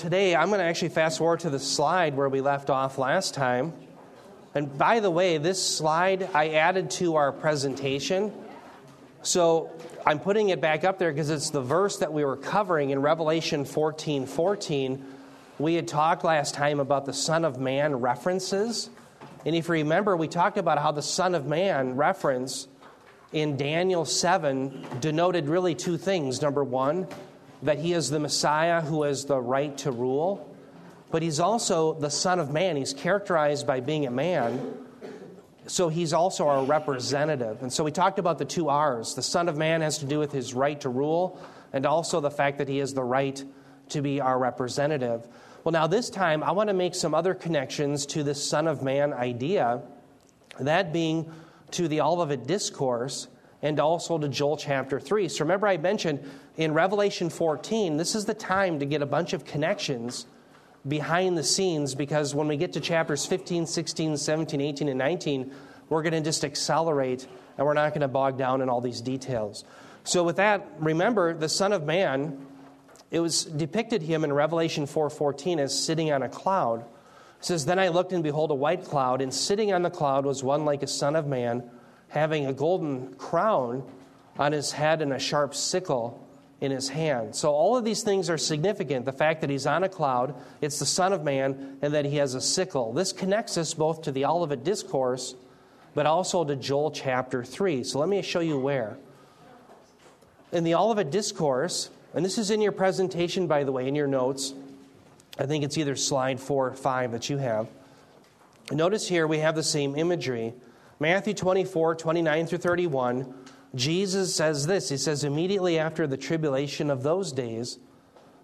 today I'm going to actually fast forward to the slide where we left off last time. And by the way, this slide I added to our presentation. So I'm putting it back up there because it's the verse that we were covering in Revelation 14 14. We had talked last time about the Son of Man references. And if you remember, we talked about how the Son of Man reference in Daniel 7 denoted really two things. Number one, that he is the Messiah who has the right to rule, but he's also the Son of Man. He's characterized by being a man, so he's also our representative. And so we talked about the two R's. The Son of Man has to do with his right to rule, and also the fact that he has the right to be our representative. Well, now this time I want to make some other connections to this Son of Man idea, that being to the Olivet Discourse and also to Joel chapter 3. So remember, I mentioned in Revelation 14, this is the time to get a bunch of connections behind the scenes because when we get to chapters 15, 16, 17, 18, and 19, we're going to just accelerate and we're not going to bog down in all these details. So with that, remember the Son of Man, it was depicted him in Revelation 4:14 as sitting on a cloud. It says, Then I looked and behold a white cloud, and sitting on the cloud was one like a son of man having a golden crown on his head and a sharp sickle in his hand. So, all of these things are significant. The fact that he's on a cloud, it's the Son of Man, and that he has a sickle. This connects us both to the Olivet Discourse, but also to Joel chapter 3. So, let me show you where. In the Olivet Discourse, and this is in your presentation, by the way, in your notes, I think it's either slide four or five that you have. Notice here we have the same imagery. Matthew 24, 29 through 31, Jesus says this He says, Immediately after the tribulation of those days,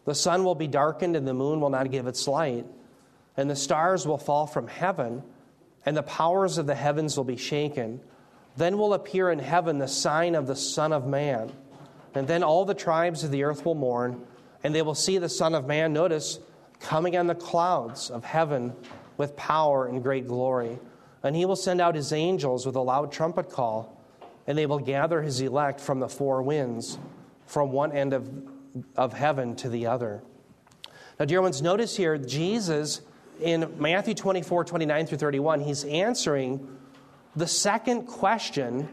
the sun will be darkened and the moon will not give its light, and the stars will fall from heaven, and the powers of the heavens will be shaken. Then will appear in heaven the sign of the Son of Man. And then all the tribes of the earth will mourn, and they will see the Son of Man, notice, coming on the clouds of heaven with power and great glory. And he will send out his angels with a loud trumpet call, and they will gather his elect from the four winds, from one end of, of heaven to the other. Now, dear ones, notice here, Jesus in Matthew 24, 29 through 31, he's answering the second question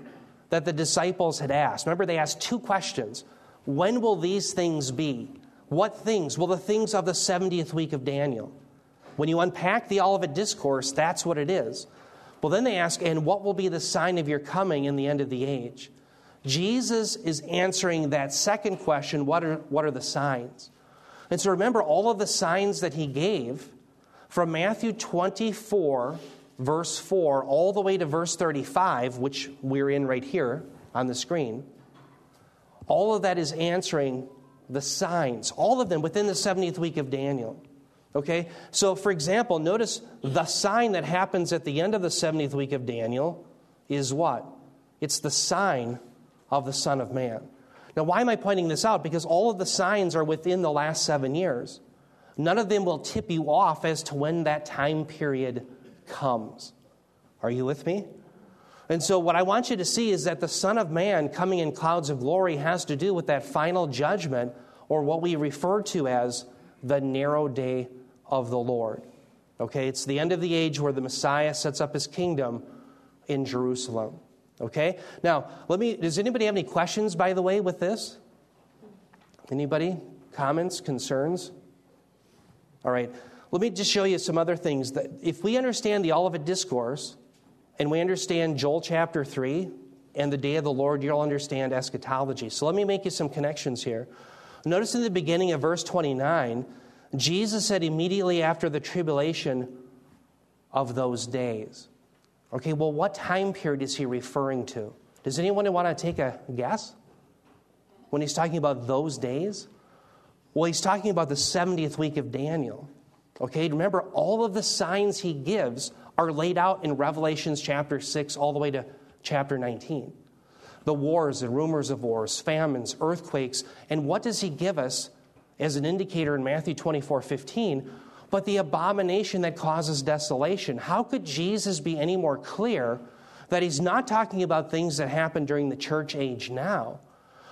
that the disciples had asked. Remember, they asked two questions When will these things be? What things? Well, the things of the 70th week of Daniel. When you unpack the Olivet Discourse, that's what it is. Well, then they ask, and what will be the sign of your coming in the end of the age? Jesus is answering that second question what are, what are the signs? And so remember all of the signs that he gave from Matthew 24, verse 4, all the way to verse 35, which we're in right here on the screen. All of that is answering the signs, all of them within the 70th week of Daniel. Okay? So, for example, notice the sign that happens at the end of the 70th week of Daniel is what? It's the sign of the Son of Man. Now, why am I pointing this out? Because all of the signs are within the last seven years. None of them will tip you off as to when that time period comes. Are you with me? And so, what I want you to see is that the Son of Man coming in clouds of glory has to do with that final judgment, or what we refer to as the narrow day of the Lord. Okay, it's the end of the age where the Messiah sets up his kingdom in Jerusalem. Okay? Now, let me does anybody have any questions by the way with this? Anybody? Comments, concerns? All right. Let me just show you some other things that if we understand the Olivet discourse and we understand Joel chapter 3 and the day of the Lord, you'll understand eschatology. So let me make you some connections here. Notice in the beginning of verse 29 Jesus said immediately after the tribulation of those days. Okay, well, what time period is he referring to? Does anyone want to take a guess? When he's talking about those days? Well, he's talking about the 70th week of Daniel. Okay, remember, all of the signs he gives are laid out in Revelations chapter 6 all the way to chapter 19. The wars and rumors of wars, famines, earthquakes, and what does he give us as an indicator in Matthew 24 15, but the abomination that causes desolation. How could Jesus be any more clear that he's not talking about things that happened during the church age now,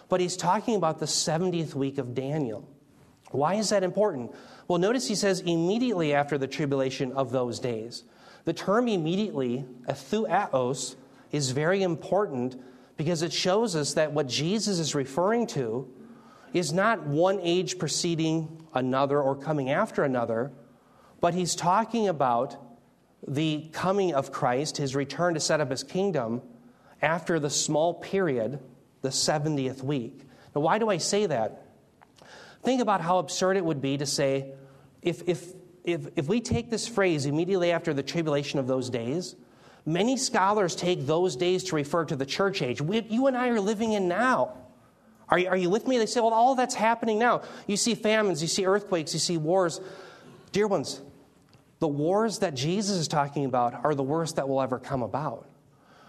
but he's talking about the 70th week of Daniel? Why is that important? Well, notice he says immediately after the tribulation of those days. The term immediately, eutheos, is very important because it shows us that what Jesus is referring to is not one age preceding another or coming after another, but he's talking about the coming of Christ, his return to set up his kingdom after the small period, the 70th week. Now, why do I say that? Think about how absurd it would be to say, if, if, if, if we take this phrase immediately after the tribulation of those days, many scholars take those days to refer to the church age. We, you and I are living in now. Are you, are you with me? They say, well, all that's happening now. You see famines, you see earthquakes, you see wars. Dear ones, the wars that Jesus is talking about are the worst that will ever come about.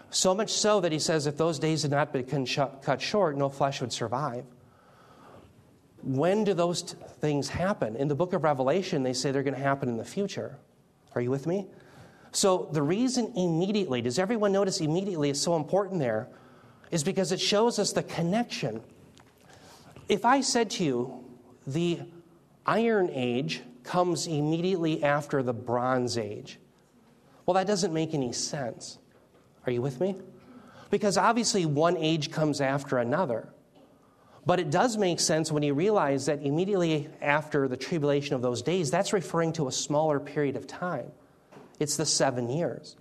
So much so that he says, if those days had not been cut short, no flesh would survive. When do those t- things happen? In the book of Revelation, they say they're going to happen in the future. Are you with me? So, the reason immediately, does everyone notice immediately is so important there, is because it shows us the connection. If I said to you, the Iron Age comes immediately after the Bronze Age. Well, that doesn't make any sense. Are you with me? Because obviously one age comes after another. But it does make sense when you realize that immediately after the tribulation of those days, that's referring to a smaller period of time. It's the seven years.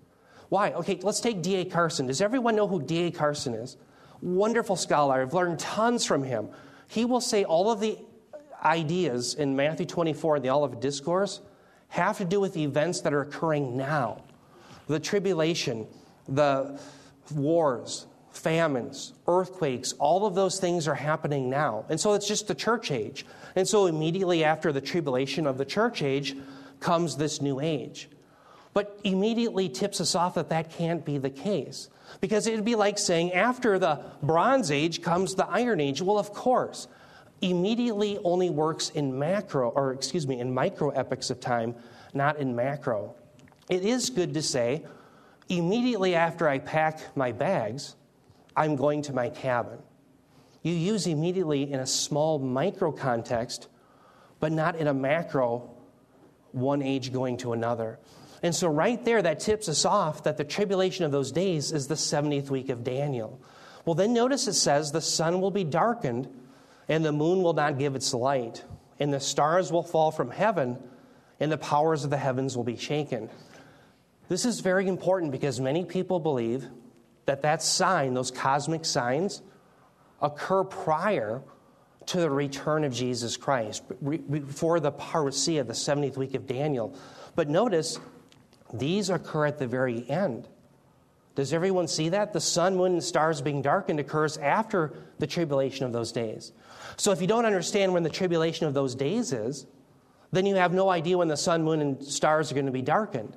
Why? Okay, let's take D.A. Carson. Does everyone know who D.A. Carson is? Wonderful scholar. I've learned tons from him. He will say all of the ideas in Matthew 24 and the Olivet Discourse have to do with events that are occurring now the tribulation, the wars, famines, earthquakes, all of those things are happening now. And so it's just the church age. And so immediately after the tribulation of the church age comes this new age. But immediately tips us off that that can't be the case. Because it'd be like saying after the Bronze Age comes the Iron Age. Well, of course immediately only works in macro, or excuse me, in micro epochs of time, not in macro. It is good to say, immediately after I pack my bags, I'm going to my cabin. You use immediately in a small micro context, but not in a macro, one age going to another. And so, right there, that tips us off that the tribulation of those days is the 70th week of Daniel. Well, then notice it says the sun will be darkened and the moon will not give its light, and the stars will fall from heaven, and the powers of the heavens will be shaken. This is very important because many people believe that that sign, those cosmic signs, occur prior to the return of Jesus Christ, before the parousia, the 70th week of Daniel. But notice, these occur at the very end. Does everyone see that? The sun, moon, and stars being darkened occurs after the tribulation of those days. So if you don't understand when the tribulation of those days is, then you have no idea when the sun, moon, and stars are going to be darkened.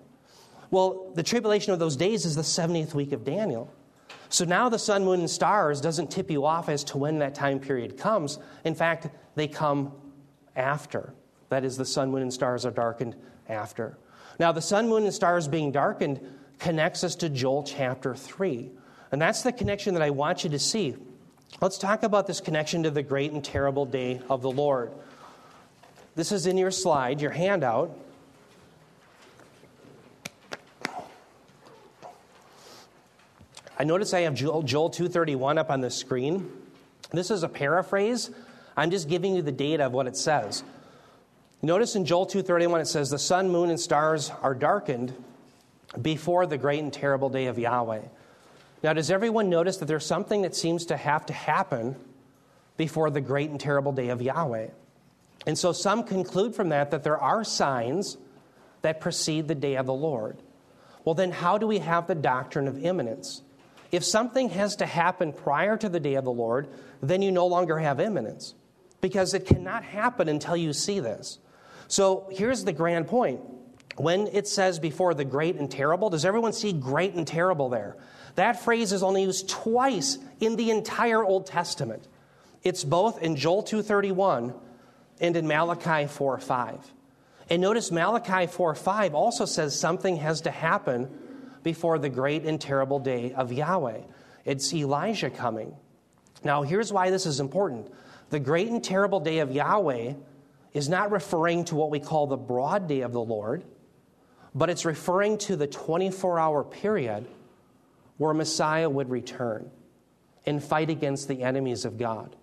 Well, the tribulation of those days is the 70th week of Daniel. So now the sun, moon, and stars doesn't tip you off as to when that time period comes. In fact, they come after. That is, the sun, moon, and stars are darkened after. Now, the sun, moon, and stars being darkened connects us to Joel chapter 3. And that's the connection that I want you to see. Let's talk about this connection to the great and terrible day of the Lord. This is in your slide, your handout. I notice I have Joel 231 up on the screen. This is a paraphrase. I'm just giving you the data of what it says. Notice in Joel 231 it says the sun, moon and stars are darkened before the great and terrible day of Yahweh. Now, does everyone notice that there's something that seems to have to happen before the great and terrible day of Yahweh? And so some conclude from that that there are signs that precede the day of the Lord. Well, then, how do we have the doctrine of imminence? If something has to happen prior to the day of the Lord, then you no longer have imminence because it cannot happen until you see this. So here's the grand point. When it says before the great and terrible, does everyone see great and terrible there? That phrase is only used twice in the entire Old Testament. It's both in Joel 2:31 and in Malachi 4:5. And notice Malachi 4:5 also says something has to happen before the great and terrible day of Yahweh. It's Elijah coming. Now, here's why this is important. The great and terrible day of Yahweh is not referring to what we call the broad day of the Lord, but it's referring to the 24 hour period where Messiah would return and fight against the enemies of God.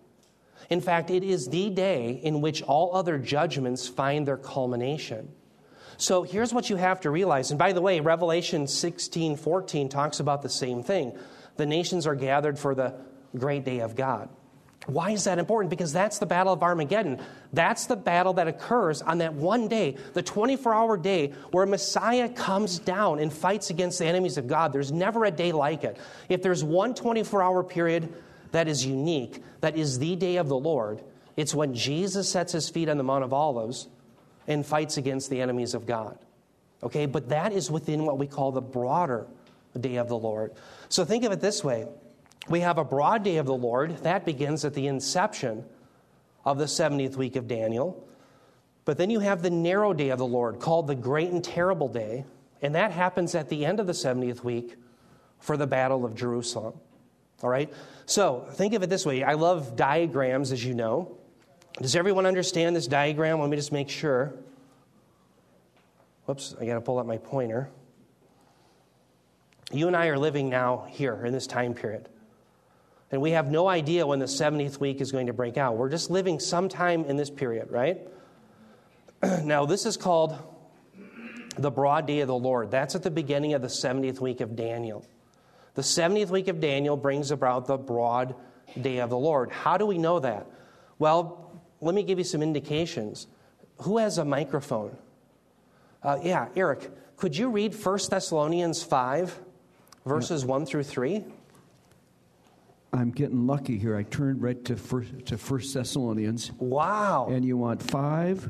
In fact, it is the day in which all other judgments find their culmination. So here's what you have to realize. And by the way, Revelation 16 14 talks about the same thing. The nations are gathered for the great day of God. Why is that important? Because that's the battle of Armageddon. That's the battle that occurs on that one day, the 24 hour day, where Messiah comes down and fights against the enemies of God. There's never a day like it. If there's one 24 hour period that is unique, that is the day of the Lord, it's when Jesus sets his feet on the Mount of Olives and fights against the enemies of God. Okay, but that is within what we call the broader day of the Lord. So think of it this way we have a broad day of the Lord. That begins at the inception of the 70th week of Daniel. But then you have the narrow day of the Lord called the great and terrible day. And that happens at the end of the 70th week for the Battle of Jerusalem. All right? So think of it this way. I love diagrams, as you know. Does everyone understand this diagram? Let me just make sure. Whoops, I got to pull up my pointer. You and I are living now here in this time period. And we have no idea when the 70th week is going to break out. We're just living sometime in this period, right? now, this is called the broad day of the Lord. That's at the beginning of the 70th week of Daniel. The 70th week of Daniel brings about the broad day of the Lord. How do we know that? Well, let me give you some indications. Who has a microphone? Uh, yeah, Eric, could you read 1 Thessalonians 5, verses 1 through 3? I'm getting lucky here. I turned right to first to First Thessalonians. Wow. And you want five?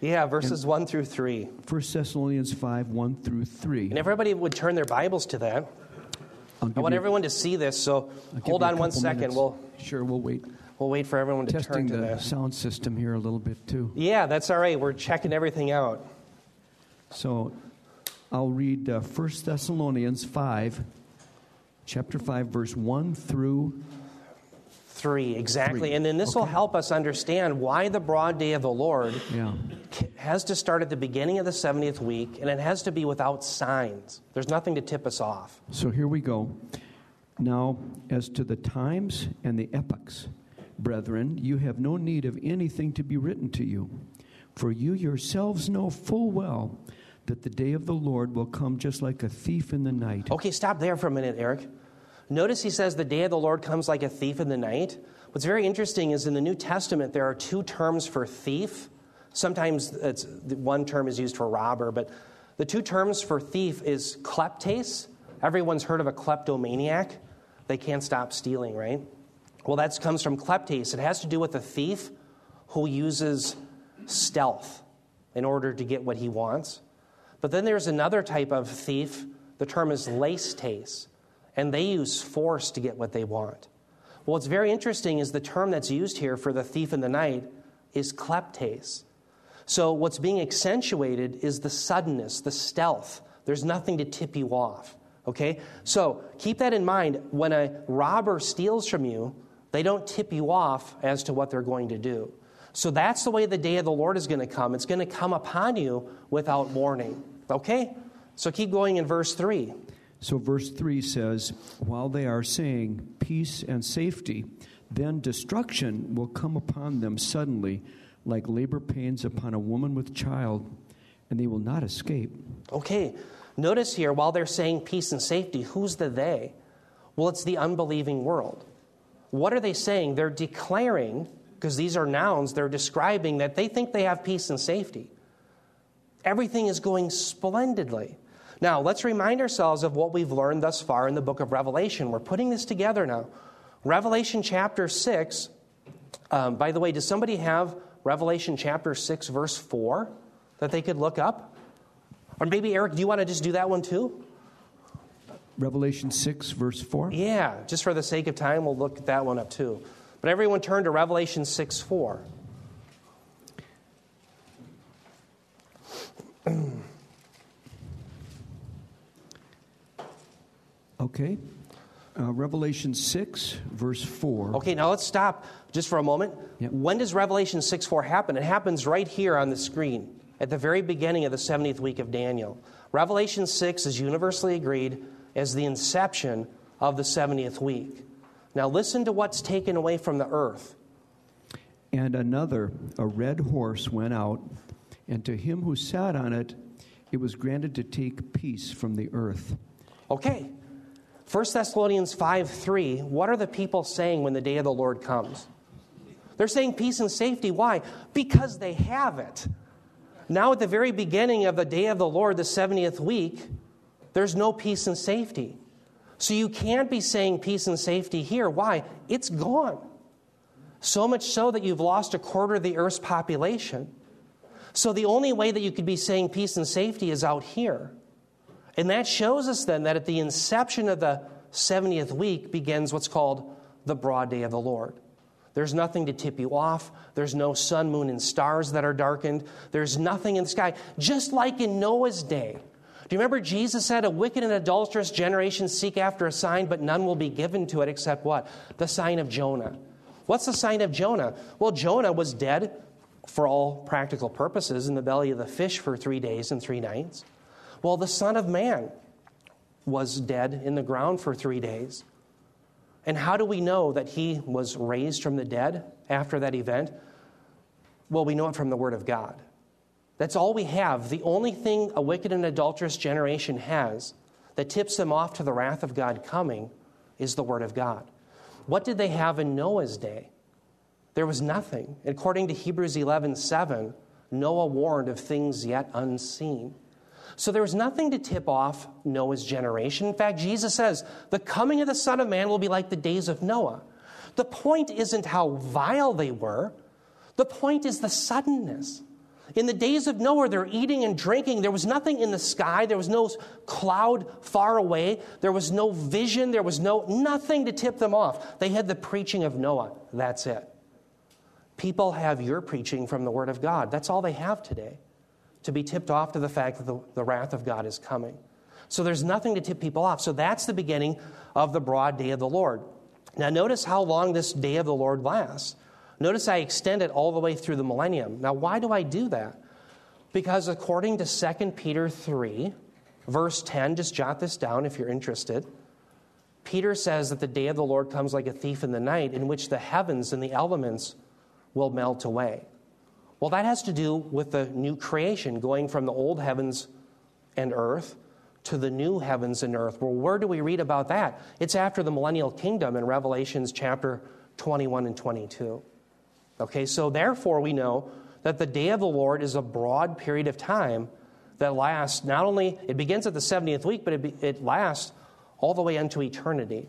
Yeah, verses one through three. First Thessalonians five, one through three. And everybody would turn their Bibles to that. I want everyone to see this, so hold on one second. Minutes. We'll sure we'll wait. We'll wait for everyone to Testing turn to the that. sound system here a little bit too. Yeah, that's all right. We're checking everything out. So, I'll read uh, 1 Thessalonians five, chapter 5, verse 1 through 3. Exactly. Three. And then this okay. will help us understand why the broad day of the Lord yeah. has to start at the beginning of the 70th week and it has to be without signs. There's nothing to tip us off. So here we go. Now, as to the times and the epochs, brethren, you have no need of anything to be written to you, for you yourselves know full well that the day of the Lord will come just like a thief in the night. Okay, stop there for a minute, Eric. Notice he says the day of the Lord comes like a thief in the night. What's very interesting is in the New Testament, there are two terms for thief. Sometimes it's, one term is used for robber, but the two terms for thief is kleptes. Everyone's heard of a kleptomaniac. They can't stop stealing, right? Well, that comes from kleptes. It has to do with a thief who uses stealth in order to get what he wants. But then there's another type of thief. The term is leistes and they use force to get what they want. Well, what's very interesting is the term that's used here for the thief in the night is kleptes. So, what's being accentuated is the suddenness, the stealth. There's nothing to tip you off. Okay? So, keep that in mind. When a robber steals from you, they don't tip you off as to what they're going to do. So, that's the way the day of the Lord is going to come. It's going to come upon you without warning. Okay? So, keep going in verse 3. So, verse 3 says, While they are saying peace and safety, then destruction will come upon them suddenly, like labor pains upon a woman with child, and they will not escape. Okay, notice here, while they're saying peace and safety, who's the they? Well, it's the unbelieving world. What are they saying? They're declaring, because these are nouns, they're describing that they think they have peace and safety. Everything is going splendidly. Now, let's remind ourselves of what we've learned thus far in the book of Revelation. We're putting this together now. Revelation chapter 6, um, by the way, does somebody have Revelation chapter 6, verse 4 that they could look up? Or maybe, Eric, do you want to just do that one too? Revelation 6, verse 4? Yeah, just for the sake of time, we'll look that one up too. But everyone turn to Revelation 6, 4. Okay. Uh, Revelation 6, verse 4. Okay, now let's stop just for a moment. Yep. When does Revelation 6 4 happen? It happens right here on the screen at the very beginning of the 70th week of Daniel. Revelation 6 is universally agreed as the inception of the 70th week. Now listen to what's taken away from the earth. And another, a red horse, went out, and to him who sat on it, it was granted to take peace from the earth. Okay. 1 Thessalonians 5 3, what are the people saying when the day of the Lord comes? They're saying peace and safety. Why? Because they have it. Now, at the very beginning of the day of the Lord, the 70th week, there's no peace and safety. So you can't be saying peace and safety here. Why? It's gone. So much so that you've lost a quarter of the earth's population. So the only way that you could be saying peace and safety is out here. And that shows us then that at the inception of the 70th week begins what's called the broad day of the Lord. There's nothing to tip you off. There's no sun, moon, and stars that are darkened. There's nothing in the sky. Just like in Noah's day. Do you remember Jesus said, A wicked and adulterous generation seek after a sign, but none will be given to it except what? The sign of Jonah. What's the sign of Jonah? Well, Jonah was dead for all practical purposes in the belly of the fish for three days and three nights. Well, the Son of Man was dead in the ground for three days. And how do we know that he was raised from the dead after that event? Well, we know it from the Word of God. That's all we have. The only thing a wicked and adulterous generation has that tips them off to the wrath of God coming is the Word of God. What did they have in Noah's day? There was nothing. According to Hebrews 11 7, Noah warned of things yet unseen. So there was nothing to tip off Noah's generation. In fact, Jesus says, the coming of the Son of Man will be like the days of Noah. The point isn't how vile they were, the point is the suddenness. In the days of Noah, they're eating and drinking. There was nothing in the sky. There was no cloud far away. There was no vision. There was no nothing to tip them off. They had the preaching of Noah. That's it. People have your preaching from the Word of God. That's all they have today to be tipped off to the fact that the, the wrath of God is coming. So there's nothing to tip people off. So that's the beginning of the broad day of the Lord. Now, notice how long this day of the Lord lasts. Notice I extend it all the way through the millennium. Now, why do I do that? Because according to 2 Peter 3, verse 10, just jot this down if you're interested. Peter says that the day of the Lord comes like a thief in the night, in which the heavens and the elements will melt away. Well, that has to do with the new creation, going from the old heavens and earth to the new heavens and earth. Well, where do we read about that? It's after the millennial kingdom in Revelations chapter 21 and 22. Okay, so therefore we know that the day of the Lord is a broad period of time that lasts not only, it begins at the 70th week, but it, be, it lasts all the way into eternity.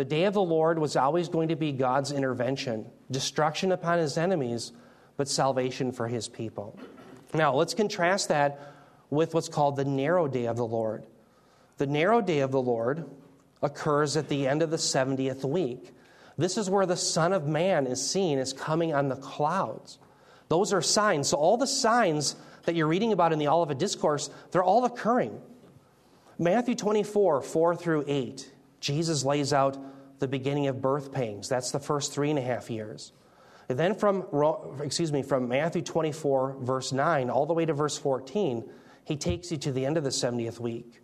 The day of the Lord was always going to be God's intervention, destruction upon his enemies but salvation for his people. Now, let's contrast that with what's called the narrow day of the Lord. The narrow day of the Lord occurs at the end of the 70th week. This is where the Son of Man is seen as coming on the clouds. Those are signs. So, all the signs that you're reading about in the Olivet Discourse, they're all occurring. Matthew 24, 4 through 8, Jesus lays out the beginning of birth pains. That's the first three and a half years. And then from, excuse me, from Matthew 24, verse 9, all the way to verse 14, he takes you to the end of the 70th week.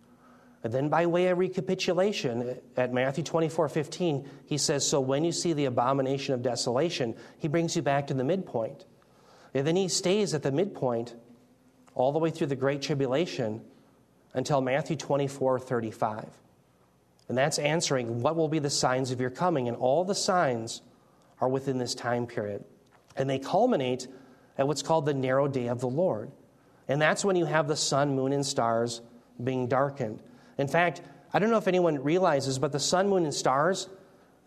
And then, by way of recapitulation, at Matthew 24, 15, he says, So when you see the abomination of desolation, he brings you back to the midpoint. And then he stays at the midpoint all the way through the Great Tribulation until Matthew 24, 35. And that's answering what will be the signs of your coming. And all the signs are within this time period. And they culminate at what's called the narrow day of the Lord. And that's when you have the sun, moon, and stars being darkened. In fact, I don't know if anyone realizes, but the sun, moon, and stars,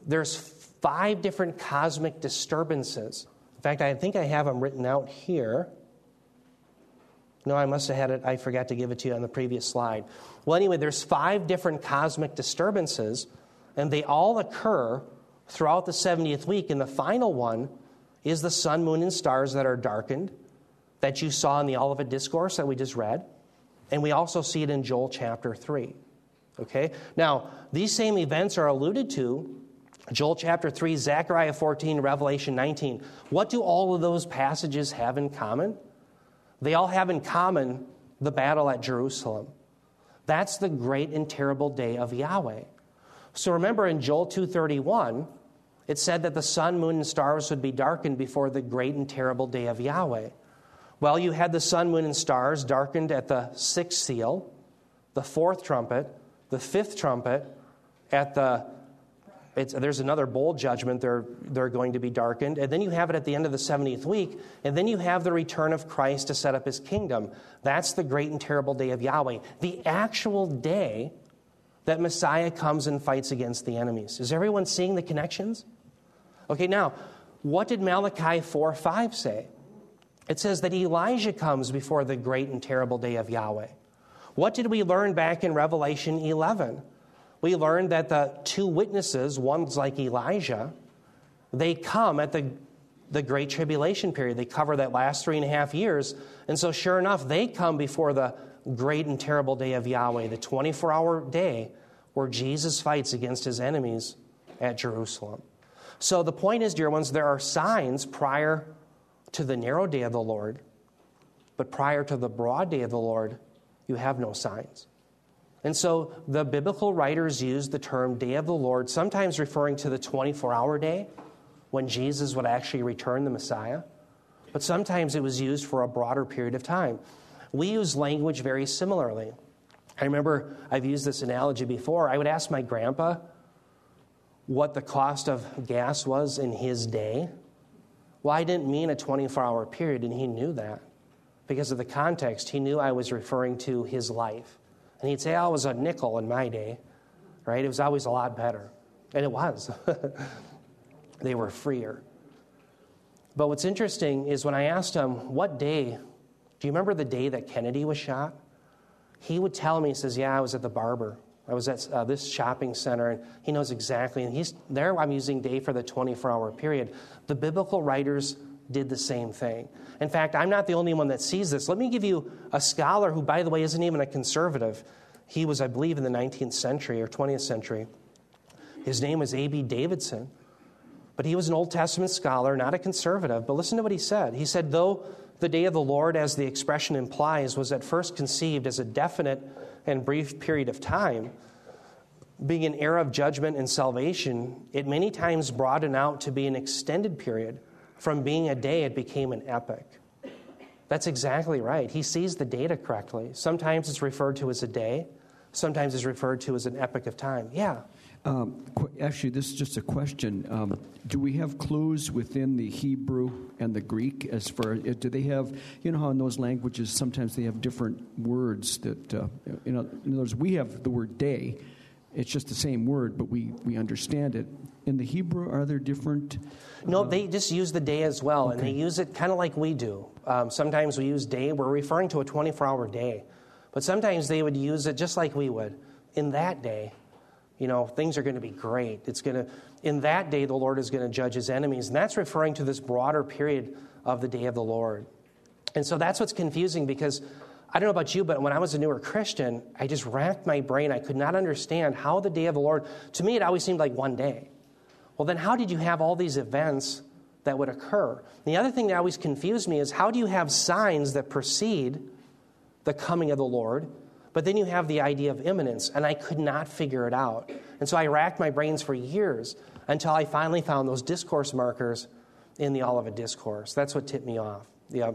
there's five different cosmic disturbances. In fact, I think I have them written out here. No, I must have had it. I forgot to give it to you on the previous slide. Well, anyway, there's five different cosmic disturbances, and they all occur throughout the 70th week. And the final one is the sun, moon, and stars that are darkened that you saw in the Olivet Discourse that we just read. And we also see it in Joel chapter 3. Okay? Now, these same events are alluded to Joel chapter 3, Zechariah 14, Revelation 19. What do all of those passages have in common? They all have in common the battle at Jerusalem. That's the great and terrible day of Yahweh. So remember in Joel 2:31, it said that the sun, moon and stars would be darkened before the great and terrible day of Yahweh. Well, you had the sun, moon and stars darkened at the sixth seal, the fourth trumpet, the fifth trumpet, at the there's another bowl judgment. They're, they're going to be darkened. And then you have it at the end of the 70th week and then you have the return of christ to set up his kingdom. That's the great and terrible day of yahweh. The actual day that messiah comes and fights against the enemies. Is everyone seeing the connections? Okay now what did malachi 4 5 say? It says that elijah comes before the great and terrible day of yahweh. What did we learn back in Revelation 11? We learned that the two witnesses, one's like Elijah, they come at the, the Great Tribulation period. They cover that last three and a half years. And so, sure enough, they come before the great and terrible day of Yahweh, the 24 hour day where Jesus fights against his enemies at Jerusalem. So, the point is, dear ones, there are signs prior to the narrow day of the Lord, but prior to the broad day of the Lord, you have no signs. And so the biblical writers use the term day of the Lord, sometimes referring to the 24 hour day when Jesus would actually return the Messiah, but sometimes it was used for a broader period of time. We use language very similarly. I remember I've used this analogy before. I would ask my grandpa what the cost of gas was in his day. Well, I didn't mean a 24 hour period, and he knew that because of the context, he knew I was referring to his life. And he'd say, oh, it was a nickel in my day, right? It was always a lot better. And it was. they were freer. But what's interesting is when I asked him, what day, do you remember the day that Kennedy was shot? He would tell me, he says, yeah, I was at the barber. I was at uh, this shopping center, and he knows exactly. And he's there. I'm using day for the 24 hour period. The biblical writers did the same thing. In fact, I'm not the only one that sees this. Let me give you a scholar who, by the way, isn't even a conservative. He was, I believe, in the 19th century or 20th century. His name was A.B. Davidson. But he was an Old Testament scholar, not a conservative. But listen to what he said. He said, though the day of the Lord, as the expression implies, was at first conceived as a definite and brief period of time, being an era of judgment and salvation, it many times broadened out to be an extended period from being a day, it became an epoch. That's exactly right. He sees the data correctly. Sometimes it's referred to as a day, sometimes it's referred to as an epoch of time. Yeah. Um, actually, this is just a question. Um, do we have clues within the Hebrew and the Greek as far uh, do they have? You know how in those languages sometimes they have different words that uh, you know. In other words, we have the word day. It's just the same word, but we we understand it. In the Hebrew, are there different? No, they just use the day as well, okay. and they use it kind of like we do. Um, sometimes we use day, we're referring to a 24 hour day. But sometimes they would use it just like we would. In that day, you know, things are going to be great. It's going to, in that day, the Lord is going to judge his enemies. And that's referring to this broader period of the day of the Lord. And so that's what's confusing because I don't know about you, but when I was a newer Christian, I just racked my brain. I could not understand how the day of the Lord, to me, it always seemed like one day. Well, then how did you have all these events that would occur? The other thing that always confused me is how do you have signs that precede the coming of the Lord, but then you have the idea of imminence? And I could not figure it out. And so I racked my brains for years until I finally found those discourse markers in the Olivet Discourse. That's what tipped me off. Yeah.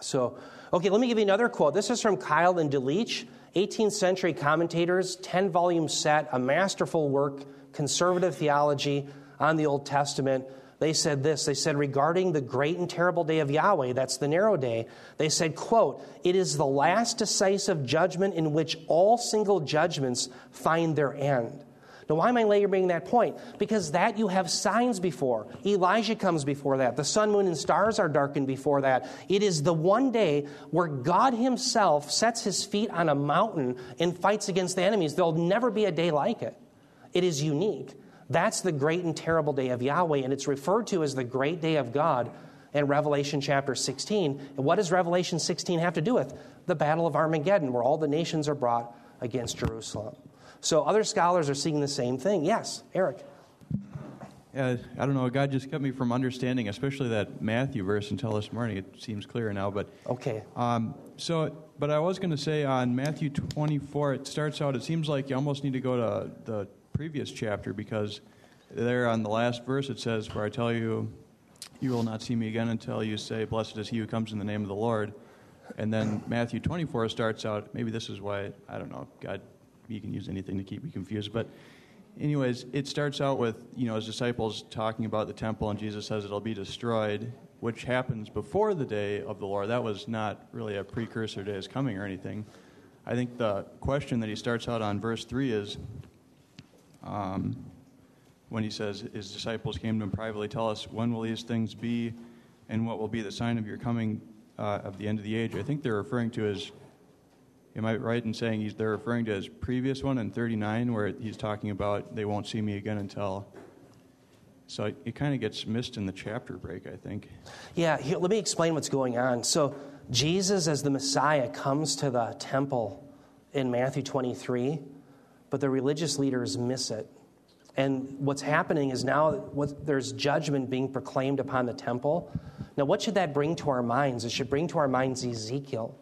So, okay, let me give you another quote. This is from Keil and Delitzsch, 18th century commentators, 10 volume set, a masterful work, conservative theology on the Old Testament, they said this. They said, regarding the great and terrible day of Yahweh, that's the narrow day, they said, quote, it is the last decisive judgment in which all single judgments find their end. Now, why am I laboring that point? Because that you have signs before. Elijah comes before that. The sun, moon, and stars are darkened before that. It is the one day where God Himself sets His feet on a mountain and fights against the enemies. There'll never be a day like it. It is unique. That's the great and terrible day of Yahweh, and it's referred to as the great day of God in Revelation chapter 16. And what does Revelation 16 have to do with? The battle of Armageddon, where all the nations are brought against Jerusalem. So other scholars are seeing the same thing. Yes, Eric. Yeah, I don't know. God just kept me from understanding, especially that Matthew verse until this morning. It seems clearer now, but okay. Um, so, but I was going to say on Matthew 24, it starts out. It seems like you almost need to go to the previous chapter because there on the last verse it says, "For I tell you, you will not see me again until you say, Blessed is he who comes in the name of the Lord." And then Matthew 24 starts out. Maybe this is why I don't know. God, you can use anything to keep me confused, but anyways, it starts out with you know his disciples talking about the temple, and Jesus says it'll be destroyed, which happens before the day of the Lord. That was not really a precursor to his coming or anything. I think the question that he starts out on verse three is. Um, when he says his disciples came to him privately, tell us when will these things be, and what will be the sign of your coming uh, of the end of the age. I think they're referring to his Am I right in saying he's, they're referring to his previous one in 39, where he's talking about they won't see me again until. So it, it kind of gets missed in the chapter break, I think. Yeah, here, let me explain what's going on. So Jesus, as the Messiah, comes to the temple in Matthew 23, but the religious leaders miss it. And what's happening is now what, there's judgment being proclaimed upon the temple. Now, what should that bring to our minds? It should bring to our minds Ezekiel.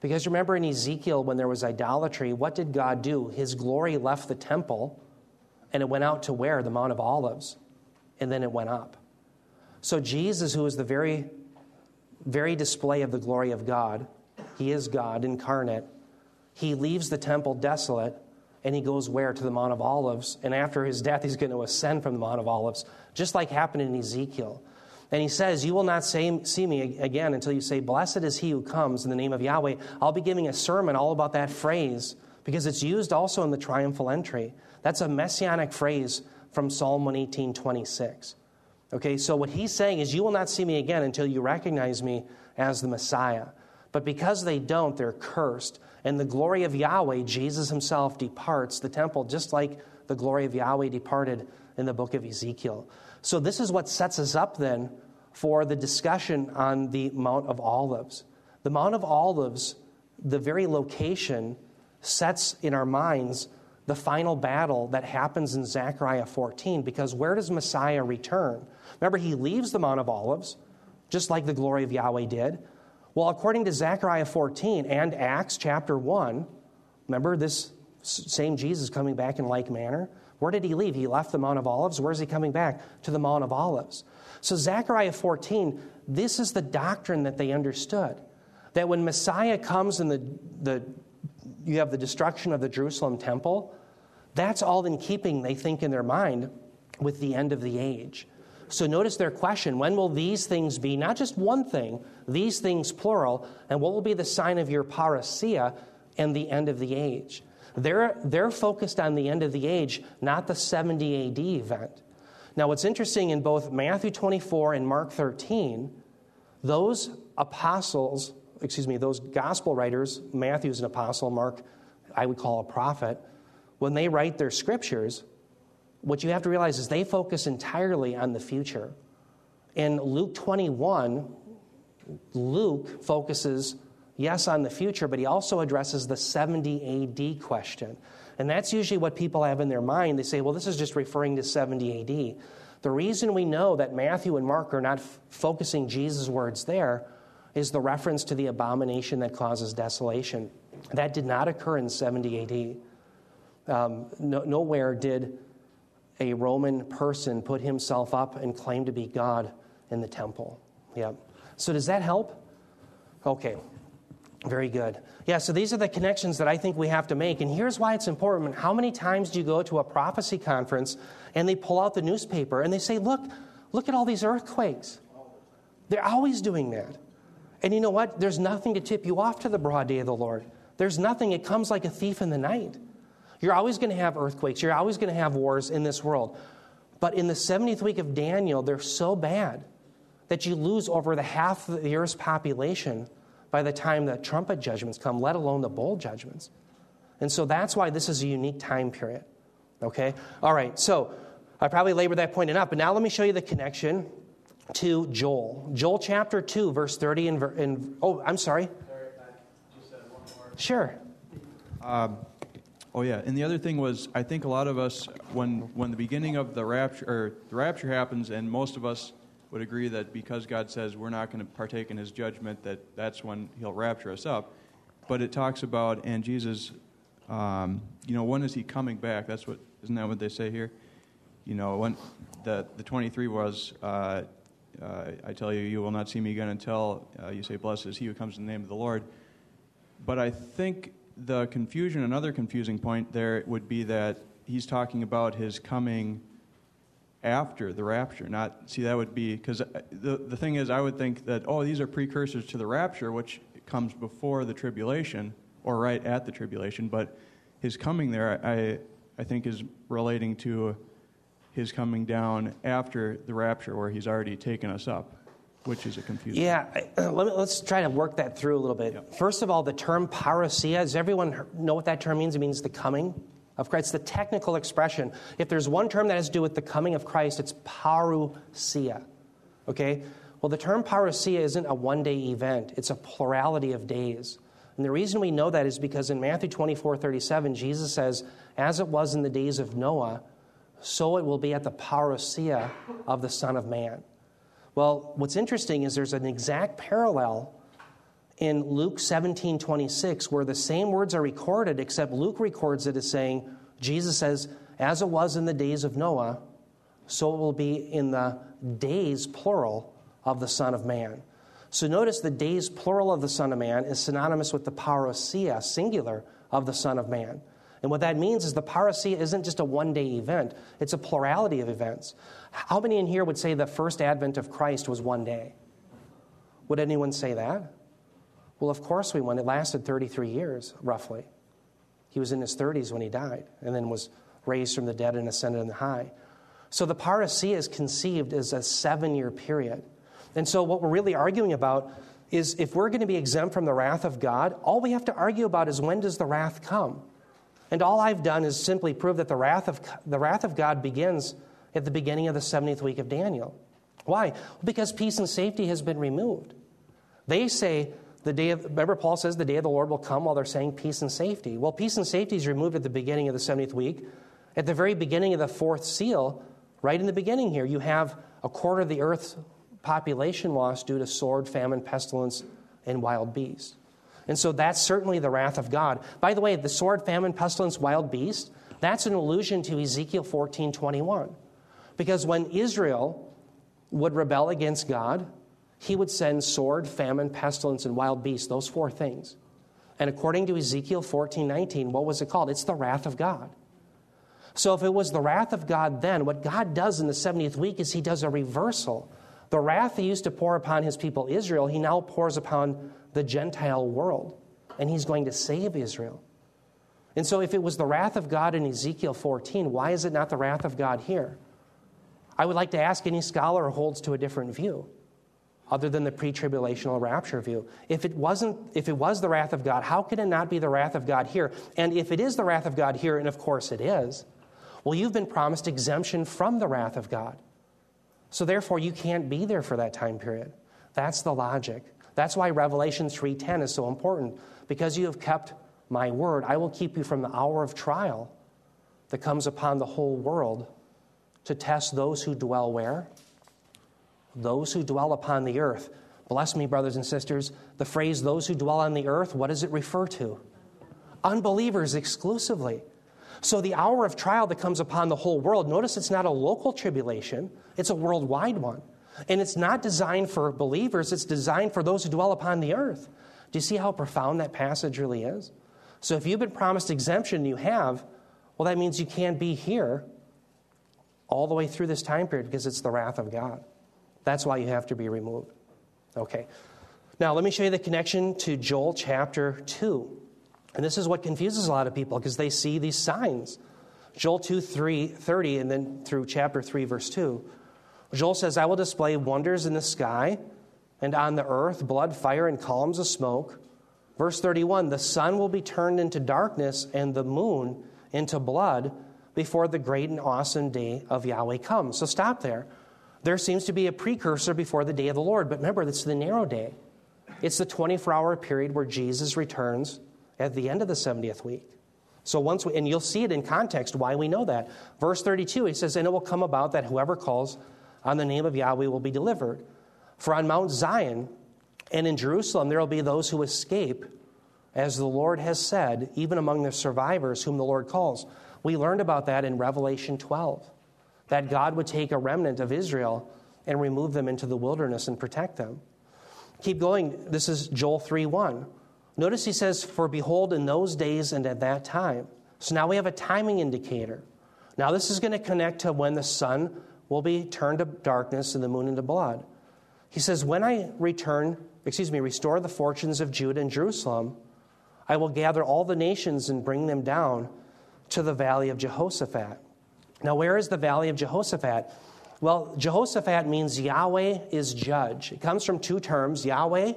Because remember in Ezekiel, when there was idolatry, what did God do? His glory left the temple and it went out to where? The Mount of Olives. And then it went up. So Jesus, who is the very, very display of the glory of God, he is God incarnate, he leaves the temple desolate and he goes where? To the Mount of Olives. And after his death, he's going to ascend from the Mount of Olives, just like happened in Ezekiel. And he says, You will not say, see me again until you say, Blessed is he who comes in the name of Yahweh. I'll be giving a sermon all about that phrase because it's used also in the triumphal entry. That's a messianic phrase from Psalm 118 26. Okay, so what he's saying is, You will not see me again until you recognize me as the Messiah. But because they don't, they're cursed. And the glory of Yahweh, Jesus himself, departs the temple, just like the glory of Yahweh departed in the book of Ezekiel. So, this is what sets us up then for the discussion on the Mount of Olives. The Mount of Olives, the very location, sets in our minds the final battle that happens in Zechariah 14 because where does Messiah return? Remember, he leaves the Mount of Olives, just like the glory of Yahweh did. Well, according to Zechariah 14 and Acts chapter 1, remember this same Jesus coming back in like manner? Where did he leave? He left the Mount of Olives. Where's he coming back? To the Mount of Olives. So, Zechariah 14, this is the doctrine that they understood. That when Messiah comes and the, the, you have the destruction of the Jerusalem temple, that's all in keeping, they think, in their mind with the end of the age. So notice their question when will these things be? Not just one thing, these things plural, and what will be the sign of your parousia and the end of the age? They're, they're focused on the end of the age, not the 70 AD event. Now, what's interesting in both Matthew 24 and Mark 13, those apostles, excuse me, those gospel writers, Matthew's an apostle, Mark, I would call a prophet, when they write their scriptures, what you have to realize is they focus entirely on the future. In Luke 21, Luke focuses yes, on the future, but he also addresses the 70 AD question. And that's usually what people have in their mind. They say, well, this is just referring to 70 AD. The reason we know that Matthew and Mark are not f- focusing Jesus' words there is the reference to the abomination that causes desolation. That did not occur in 70 AD. Um, no, nowhere did a Roman person put himself up and claim to be God in the temple. Yeah. So, does that help? Okay. Very good. Yeah, so these are the connections that I think we have to make. And here's why it's important. How many times do you go to a prophecy conference and they pull out the newspaper and they say, look, look at all these earthquakes? They're always doing that. And you know what? There's nothing to tip you off to the broad day of the Lord. There's nothing. It comes like a thief in the night. You're always going to have earthquakes. You're always going to have wars in this world. But in the 70th week of Daniel, they're so bad that you lose over the half of the earth's population by the time the trumpet judgments come, let alone the bowl judgments. And so that's why this is a unique time period. Okay? All right, so I probably labored that point enough, but now let me show you the connection to Joel. Joel chapter 2, verse 30 and, and oh, I'm sorry. Sure. Um, Oh yeah, and the other thing was, I think a lot of us, when when the beginning of the rapture or the rapture happens, and most of us would agree that because God says we're not going to partake in His judgment, that that's when He'll rapture us up. But it talks about and Jesus, um, you know, when is He coming back? That's what isn't that what they say here? You know, when the the twenty three was. Uh, uh, I tell you, you will not see me again until uh, you say, Blessed is he who comes in the name of the Lord. But I think the confusion, another confusing point there would be that he's talking about his coming after the rapture. Not see that would be because uh, the the thing is, I would think that oh, these are precursors to the rapture, which comes before the tribulation or right at the tribulation. But his coming there, I I think, is relating to his coming down after the rapture, where he's already taken us up which is a confusion. Yeah, uh, let me, let's try to work that through a little bit. Yep. First of all, the term parousia, does everyone know what that term means? It means the coming of Christ. It's the technical expression. If there's one term that has to do with the coming of Christ, it's parousia. Okay? Well, the term parousia isn't a one day event, it's a plurality of days. And the reason we know that is because in Matthew 24 37, Jesus says, As it was in the days of Noah, so it will be at the parousia of the Son of Man. Well, what's interesting is there's an exact parallel in Luke 17 26, where the same words are recorded, except Luke records it as saying, Jesus says, As it was in the days of Noah, so it will be in the days, plural, of the Son of Man. So notice the days, plural, of the Son of Man is synonymous with the parousia, singular, of the Son of Man. And what that means is the parousia isn't just a one day event, it's a plurality of events. How many in here would say the first advent of Christ was one day? Would anyone say that? Well, of course we would. It lasted 33 years, roughly. He was in his 30s when he died, and then was raised from the dead and ascended the high. So the parousia is conceived as a seven year period. And so what we're really arguing about is if we're going to be exempt from the wrath of God, all we have to argue about is when does the wrath come? And all I've done is simply prove that the wrath of, the wrath of God begins at the beginning of the 70th week of Daniel. Why? Because peace and safety has been removed. They say the day of, remember Paul says the day of the Lord will come while they're saying peace and safety. Well, peace and safety is removed at the beginning of the 70th week. At the very beginning of the fourth seal, right in the beginning here, you have a quarter of the earth's population lost due to sword, famine, pestilence, and wild beasts. And so that's certainly the wrath of God. By the way, the sword, famine, pestilence, wild beast, that's an allusion to Ezekiel 14 21. Because when Israel would rebel against God, he would send sword, famine, pestilence, and wild beasts, those four things. And according to Ezekiel 14 19, what was it called? It's the wrath of God. So if it was the wrath of God then, what God does in the 70th week is he does a reversal. The wrath he used to pour upon his people Israel, he now pours upon the Gentile world. And he's going to save Israel. And so if it was the wrath of God in Ezekiel 14, why is it not the wrath of God here? I would like to ask any scholar who holds to a different view other than the pre-tribulational rapture view. If it wasn't if it was the wrath of God, how can it not be the wrath of God here? And if it is the wrath of God here, and of course it is, well you've been promised exemption from the wrath of God. So therefore you can't be there for that time period. That's the logic. That's why Revelation 3:10 is so important because you have kept my word, I will keep you from the hour of trial that comes upon the whole world to test those who dwell where? Those who dwell upon the earth. Bless me, brothers and sisters. The phrase, those who dwell on the earth, what does it refer to? Unbelievers exclusively. So, the hour of trial that comes upon the whole world, notice it's not a local tribulation, it's a worldwide one. And it's not designed for believers, it's designed for those who dwell upon the earth. Do you see how profound that passage really is? So, if you've been promised exemption, you have, well, that means you can't be here all the way through this time period because it's the wrath of God. That's why you have to be removed. Okay. Now, let me show you the connection to Joel chapter 2. And this is what confuses a lot of people because they see these signs. Joel 2 3, 30, and then through chapter 3, verse 2. Joel says, I will display wonders in the sky and on the earth, blood, fire, and columns of smoke. Verse 31 The sun will be turned into darkness and the moon into blood before the great and awesome day of Yahweh comes. So stop there. There seems to be a precursor before the day of the Lord, but remember, it's the narrow day. It's the 24 hour period where Jesus returns at the end of the 70th week. So once we, and you'll see it in context why we know that. Verse 32, he says, And it will come about that whoever calls on the name of Yahweh will be delivered. For on Mount Zion and in Jerusalem there will be those who escape, as the Lord has said, even among the survivors whom the Lord calls. We learned about that in Revelation 12, that God would take a remnant of Israel and remove them into the wilderness and protect them. Keep going. This is Joel 3 1. Notice he says, For behold, in those days and at that time. So now we have a timing indicator. Now, this is going to connect to when the sun will be turned to darkness and the moon into blood. He says, When I return, excuse me, restore the fortunes of Judah and Jerusalem, I will gather all the nations and bring them down to the valley of Jehoshaphat. Now, where is the valley of Jehoshaphat? Well, Jehoshaphat means Yahweh is judge. It comes from two terms, Yahweh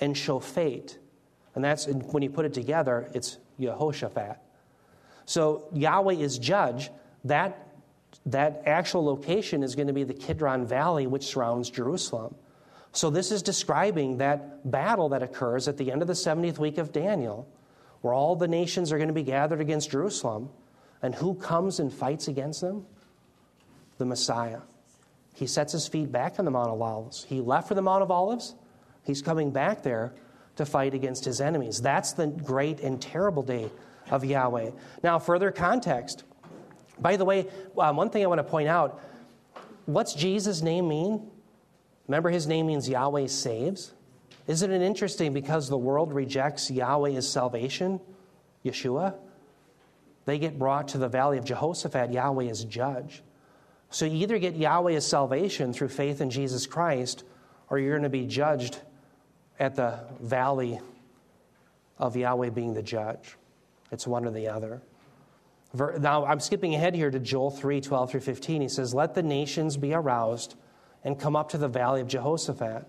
and Shofet. And that's when you put it together, it's Jehoshaphat. So Yahweh is judge. That, that actual location is going to be the Kidron Valley, which surrounds Jerusalem. So this is describing that battle that occurs at the end of the 70th week of Daniel, where all the nations are going to be gathered against Jerusalem. And who comes and fights against them? The Messiah. He sets his feet back on the Mount of Olives. He left for the Mount of Olives. He's coming back there to fight against his enemies. That's the great and terrible day of Yahweh. Now, further context. By the way, um, one thing I want to point out what's Jesus' name mean? Remember, his name means Yahweh saves. Isn't it interesting because the world rejects Yahweh as salvation, Yeshua? They get brought to the valley of Jehoshaphat, Yahweh as judge. So you either get Yahweh as salvation through faith in Jesus Christ, or you're going to be judged at the valley of Yahweh being the judge. It's one or the other. Now, I'm skipping ahead here to Joel 3 12 through 15. He says, Let the nations be aroused and come up to the valley of Jehoshaphat.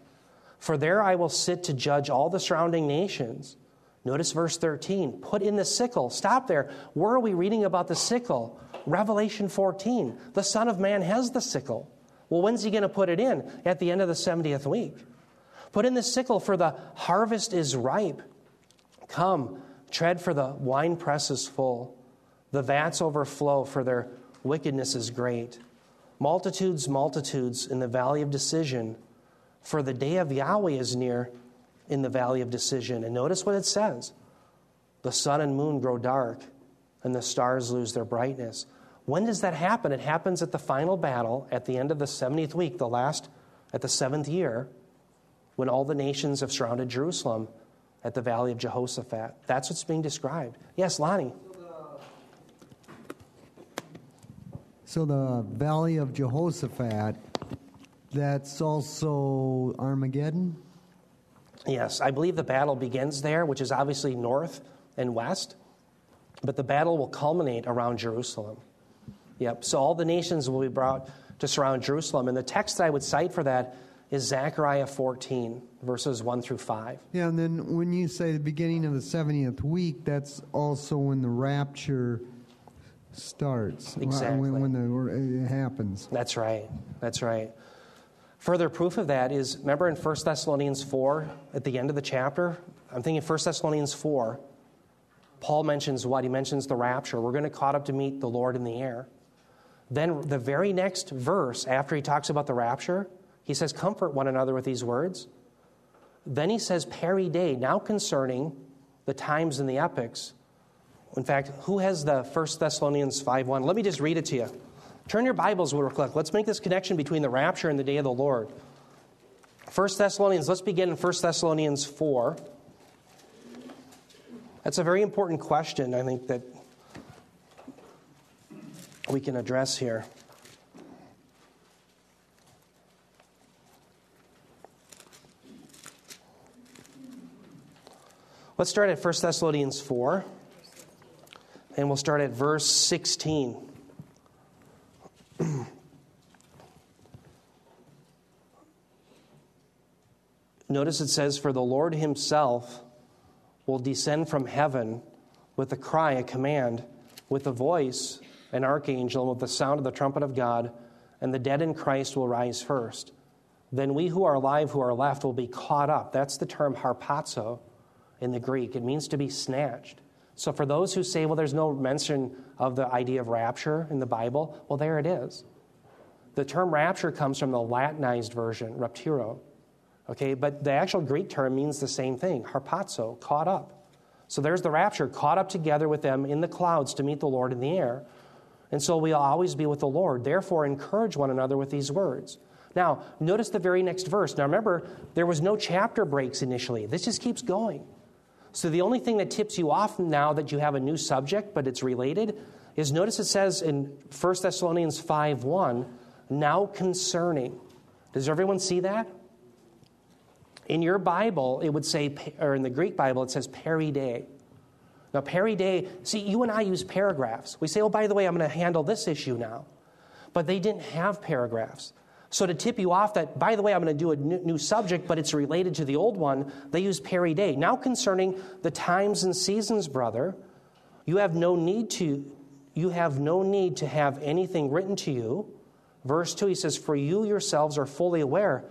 For there I will sit to judge all the surrounding nations. Notice verse 13 put in the sickle. Stop there. Where are we reading about the sickle? Revelation 14. The Son of Man has the sickle. Well, when's he going to put it in? At the end of the 70th week. Put in the sickle, for the harvest is ripe. Come, tread, for the winepress is full. The vats overflow, for their wickedness is great. Multitudes, multitudes in the valley of decision, for the day of Yahweh is near in the valley of decision. And notice what it says the sun and moon grow dark, and the stars lose their brightness. When does that happen? It happens at the final battle at the end of the 70th week, the last, at the seventh year when all the nations have surrounded Jerusalem at the valley of Jehoshaphat. That's what's being described. Yes, Lonnie. So the valley of Jehoshaphat, that's also Armageddon? Yes, I believe the battle begins there, which is obviously north and west, but the battle will culminate around Jerusalem. Yep, so all the nations will be brought to surround Jerusalem. And the text I would cite for that is Zechariah 14, verses 1 through 5. Yeah, and then when you say the beginning of the 70th week, that's also when the rapture starts. Exactly. When, when the, it happens. That's right. That's right. Further proof of that is remember in 1 Thessalonians 4, at the end of the chapter? I'm thinking 1 Thessalonians 4, Paul mentions what? He mentions the rapture. We're going to caught up to meet the Lord in the air. Then the very next verse, after he talks about the rapture, he says, Comfort one another with these words. Then he says, Peri de, now concerning the times and the epochs. In fact, who has the 1 Thessalonians 5 1? Let me just read it to you. Turn your Bibles real quick. Let's make this connection between the rapture and the day of the Lord. 1 Thessalonians, let's begin in 1 Thessalonians 4. That's a very important question, I think, that we can address here. Let's start at 1 Thessalonians 4, and we'll start at verse 16. Notice it says, For the Lord himself will descend from heaven with a cry, a command, with a voice, an archangel, and with the sound of the trumpet of God, and the dead in Christ will rise first. Then we who are alive, who are left, will be caught up. That's the term harpazo in the Greek. It means to be snatched, So, for those who say, well, there's no mention of the idea of rapture in the Bible, well, there it is. The term rapture comes from the Latinized version, rapturo. Okay, but the actual Greek term means the same thing, harpazo, caught up. So there's the rapture, caught up together with them in the clouds to meet the Lord in the air. And so we'll always be with the Lord. Therefore, encourage one another with these words. Now, notice the very next verse. Now, remember, there was no chapter breaks initially. This just keeps going. So the only thing that tips you off now that you have a new subject, but it's related, is notice it says in 1 Thessalonians 5 1, now concerning. Does everyone see that? In your Bible, it would say, or in the Greek Bible, it says peri de. Now, peri de, see, you and I use paragraphs. We say, oh, by the way, I'm going to handle this issue now. But they didn't have paragraphs. So, to tip you off that, by the way, I'm going to do a new subject, but it's related to the old one, they use peri de. Now, concerning the times and seasons, brother, you have no need to. You have no need to have anything written to you. Verse 2, he says, For you yourselves are fully aware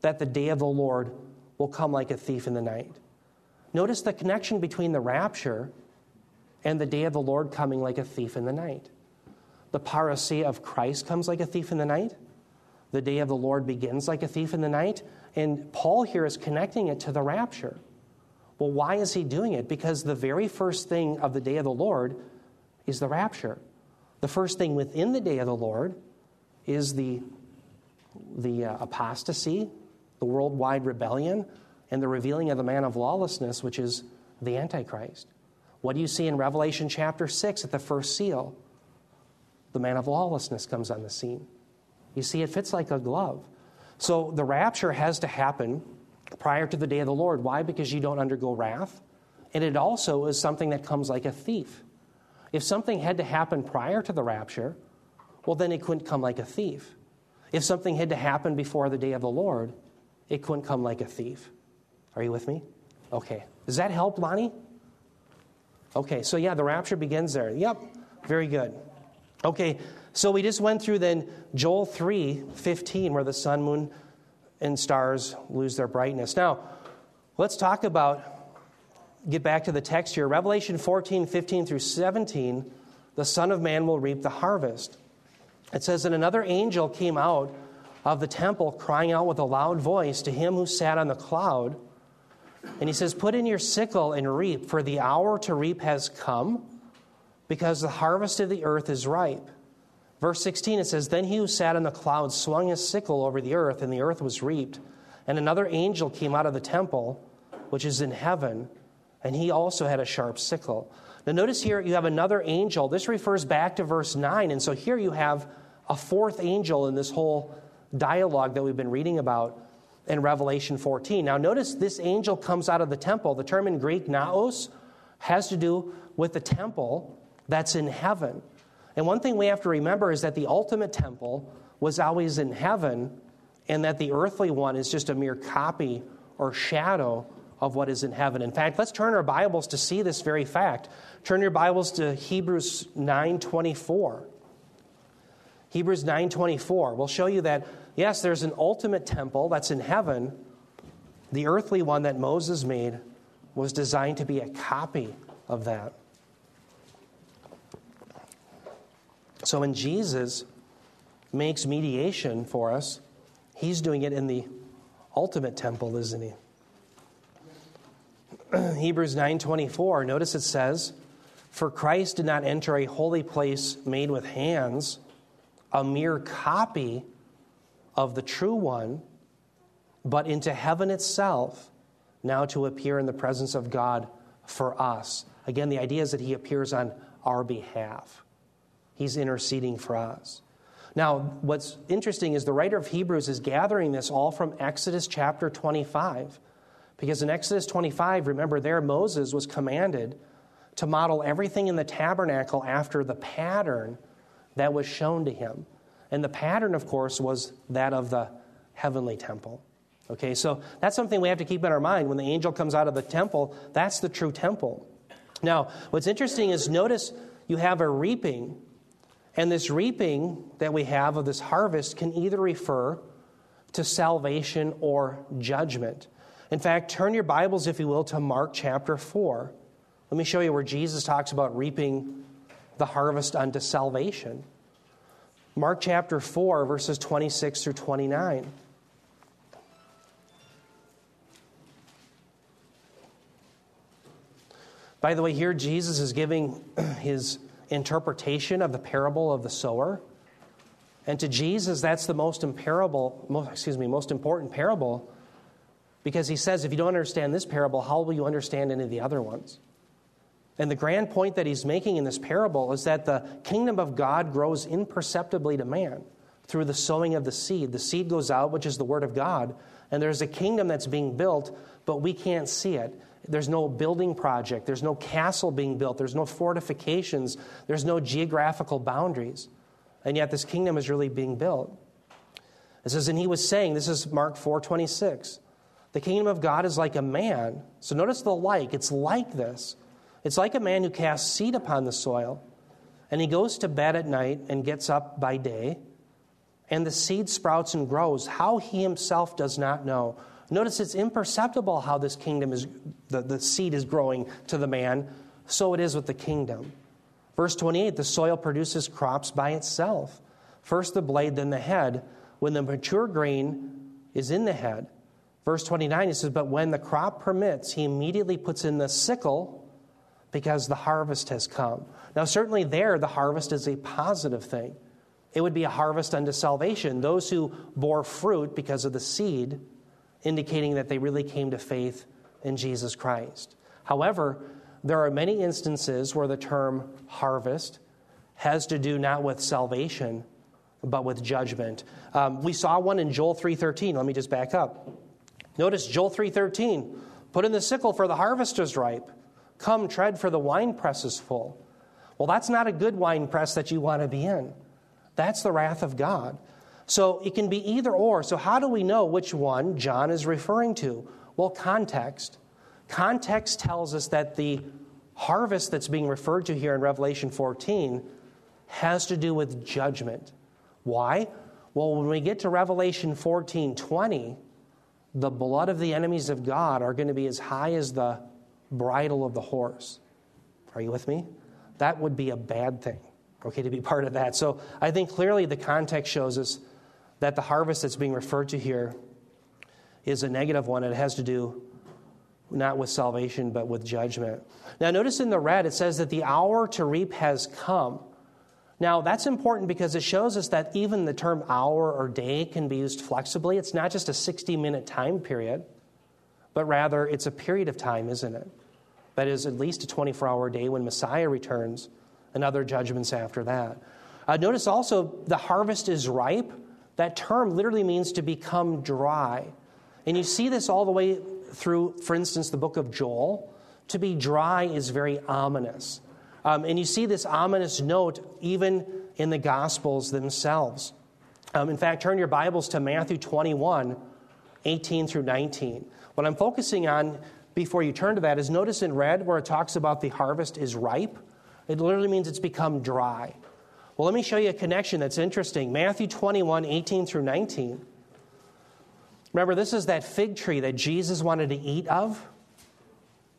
that the day of the Lord will come like a thief in the night. Notice the connection between the rapture and the day of the Lord coming like a thief in the night. The parousia of Christ comes like a thief in the night. The day of the Lord begins like a thief in the night. And Paul here is connecting it to the rapture. Well, why is he doing it? Because the very first thing of the day of the Lord is the rapture. The first thing within the day of the Lord is the, the uh, apostasy, the worldwide rebellion, and the revealing of the man of lawlessness, which is the Antichrist. What do you see in Revelation chapter 6 at the first seal? The man of lawlessness comes on the scene. You see, it fits like a glove. So the rapture has to happen prior to the day of the Lord. Why? Because you don't undergo wrath. And it also is something that comes like a thief. If something had to happen prior to the rapture, well, then it couldn't come like a thief. If something had to happen before the day of the Lord, it couldn't come like a thief. Are you with me? Okay. Does that help, Lonnie? Okay, so yeah, the rapture begins there. Yep, very good. Okay, so we just went through then Joel 3 15, where the sun, moon, and stars lose their brightness. Now, let's talk about, get back to the text here. Revelation 14 15 through 17, the Son of Man will reap the harvest. It says, And another angel came out of the temple, crying out with a loud voice to him who sat on the cloud. And he says, Put in your sickle and reap, for the hour to reap has come, because the harvest of the earth is ripe. Verse 16, it says, Then he who sat on the cloud swung his sickle over the earth, and the earth was reaped. And another angel came out of the temple, which is in heaven, and he also had a sharp sickle. Now, notice here you have another angel. This refers back to verse 9. And so here you have a fourth angel in this whole dialogue that we've been reading about in Revelation 14. Now, notice this angel comes out of the temple. The term in Greek, naos, has to do with the temple that's in heaven. And one thing we have to remember is that the ultimate temple was always in heaven, and that the earthly one is just a mere copy or shadow of what is in heaven. In fact, let's turn our Bibles to see this very fact. Turn your Bibles to Hebrews 9:24. Hebrews 9:24 will show you that yes, there's an ultimate temple that's in heaven. The earthly one that Moses made was designed to be a copy of that. So when Jesus makes mediation for us, he's doing it in the ultimate temple, isn't he? Hebrews 9:24, notice it says, "For Christ did not enter a holy place made with hands, a mere copy of the true one, but into heaven itself, now to appear in the presence of God for us. Again, the idea is that he appears on our behalf, he's interceding for us. Now, what's interesting is the writer of Hebrews is gathering this all from Exodus chapter 25. Because in Exodus 25, remember, there Moses was commanded to model everything in the tabernacle after the pattern that was shown to him. And the pattern, of course, was that of the heavenly temple. Okay, so that's something we have to keep in our mind. When the angel comes out of the temple, that's the true temple. Now, what's interesting is notice you have a reaping, and this reaping that we have of this harvest can either refer to salvation or judgment. In fact, turn your Bibles, if you will, to Mark chapter 4. Let me show you where Jesus talks about reaping the harvest unto salvation. Mark chapter 4, verses 26 through 29. By the way, here Jesus is giving his interpretation of the parable of the sower. And to Jesus, that's the most imparable, most, excuse me, most important parable because he says, if you don't understand this parable, how will you understand any of the other ones? And the grand point that he's making in this parable is that the kingdom of God grows imperceptibly to man through the sowing of the seed. The seed goes out, which is the word of God, and there's a kingdom that's being built, but we can't see it. There's no building project, there's no castle being built, there's no fortifications, there's no geographical boundaries. And yet this kingdom is really being built. It says, and he was saying, this is Mark 4 26. The kingdom of God is like a man. So notice the like. It's like this. It's like a man who casts seed upon the soil, and he goes to bed at night and gets up by day, and the seed sprouts and grows. How he himself does not know. Notice it's imperceptible how this kingdom is, the, the seed is growing to the man. So it is with the kingdom. Verse 28 the soil produces crops by itself. First the blade, then the head. When the mature grain is in the head, Verse 29, it says, But when the crop permits, he immediately puts in the sickle because the harvest has come. Now, certainly, there, the harvest is a positive thing. It would be a harvest unto salvation. Those who bore fruit because of the seed, indicating that they really came to faith in Jesus Christ. However, there are many instances where the term harvest has to do not with salvation, but with judgment. Um, we saw one in Joel 3.13. Let me just back up. Notice Joel 3:13, put in the sickle for the harvest is ripe. Come tread for the winepress is full. Well, that's not a good winepress that you want to be in. That's the wrath of God. So it can be either or. So how do we know which one John is referring to? Well, context. Context tells us that the harvest that's being referred to here in Revelation 14 has to do with judgment. Why? Well, when we get to Revelation 14 20, the blood of the enemies of God are going to be as high as the bridle of the horse. Are you with me? That would be a bad thing, okay, to be part of that. So I think clearly the context shows us that the harvest that's being referred to here is a negative one. It has to do not with salvation, but with judgment. Now, notice in the red, it says that the hour to reap has come. Now, that's important because it shows us that even the term hour or day can be used flexibly. It's not just a 60 minute time period, but rather it's a period of time, isn't it? That is at least a 24 hour day when Messiah returns and other judgments after that. Uh, notice also the harvest is ripe. That term literally means to become dry. And you see this all the way through, for instance, the book of Joel. To be dry is very ominous. Um, and you see this ominous note even in the Gospels themselves. Um, in fact, turn your Bibles to Matthew 21, 18 through 19. What I'm focusing on before you turn to that is notice in red where it talks about the harvest is ripe. It literally means it's become dry. Well, let me show you a connection that's interesting. Matthew 21, 18 through 19. Remember, this is that fig tree that Jesus wanted to eat of.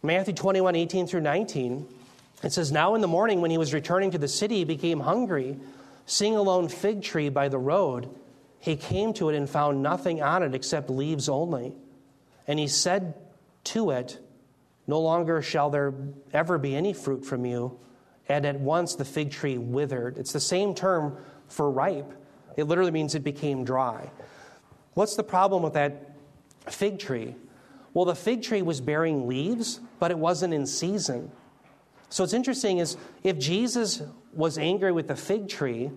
Matthew 21, 18 through 19. It says, Now in the morning, when he was returning to the city, he became hungry. Seeing a lone fig tree by the road, he came to it and found nothing on it except leaves only. And he said to it, No longer shall there ever be any fruit from you. And at once the fig tree withered. It's the same term for ripe, it literally means it became dry. What's the problem with that fig tree? Well, the fig tree was bearing leaves, but it wasn't in season. So what's interesting is if Jesus was angry with the fig tree